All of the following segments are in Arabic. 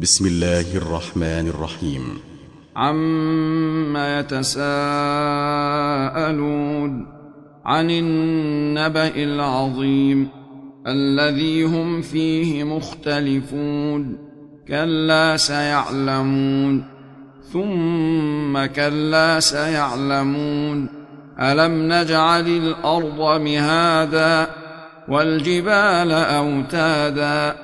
بسم الله الرحمن الرحيم. عما يتساءلون عن النبأ العظيم الذي هم فيه مختلفون كلا سيعلمون ثم كلا سيعلمون ألم نجعل الأرض مهادا والجبال أوتادا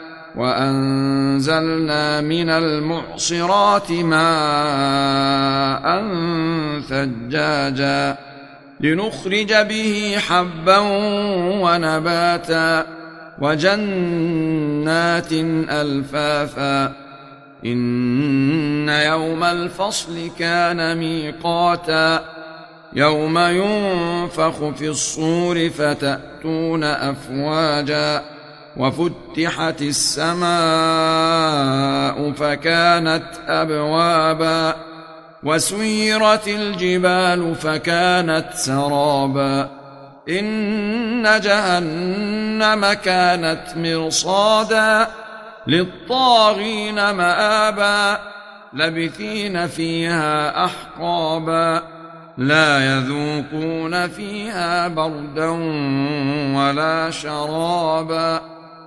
وأنزلنا من المعصرات ماء ثجاجا لنخرج به حبا ونباتا وجنات ألفافا إن يوم الفصل كان ميقاتا يوم ينفخ في الصور فتأتون أفواجا وفتحت السماء فكانت أبوابا وسيرت الجبال فكانت سرابا إن جهنم كانت مرصادا للطاغين مآبا لبثين فيها أحقابا لا يذوقون فيها بردا ولا شرابا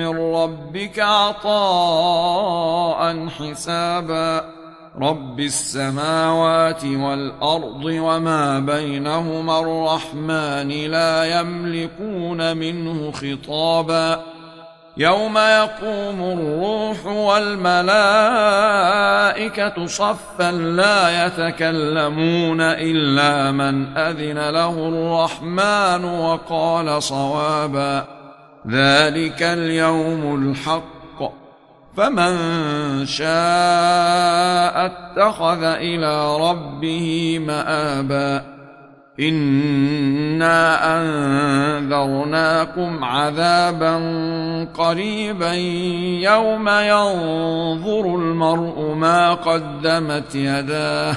من ربك عطاء حسابا. رب السماوات والأرض وما بينهما الرحمن لا يملكون منه خطابا. يوم يقوم الروح والملائكة صفا لا يتكلمون إلا من أذن له الرحمن وقال صوابا. ذلك اليوم الحق فمن شاء اتخذ إلى ربه مابا انا انذرناكم عذابا قريبا يوم ينظر المرء ما قدمت يداه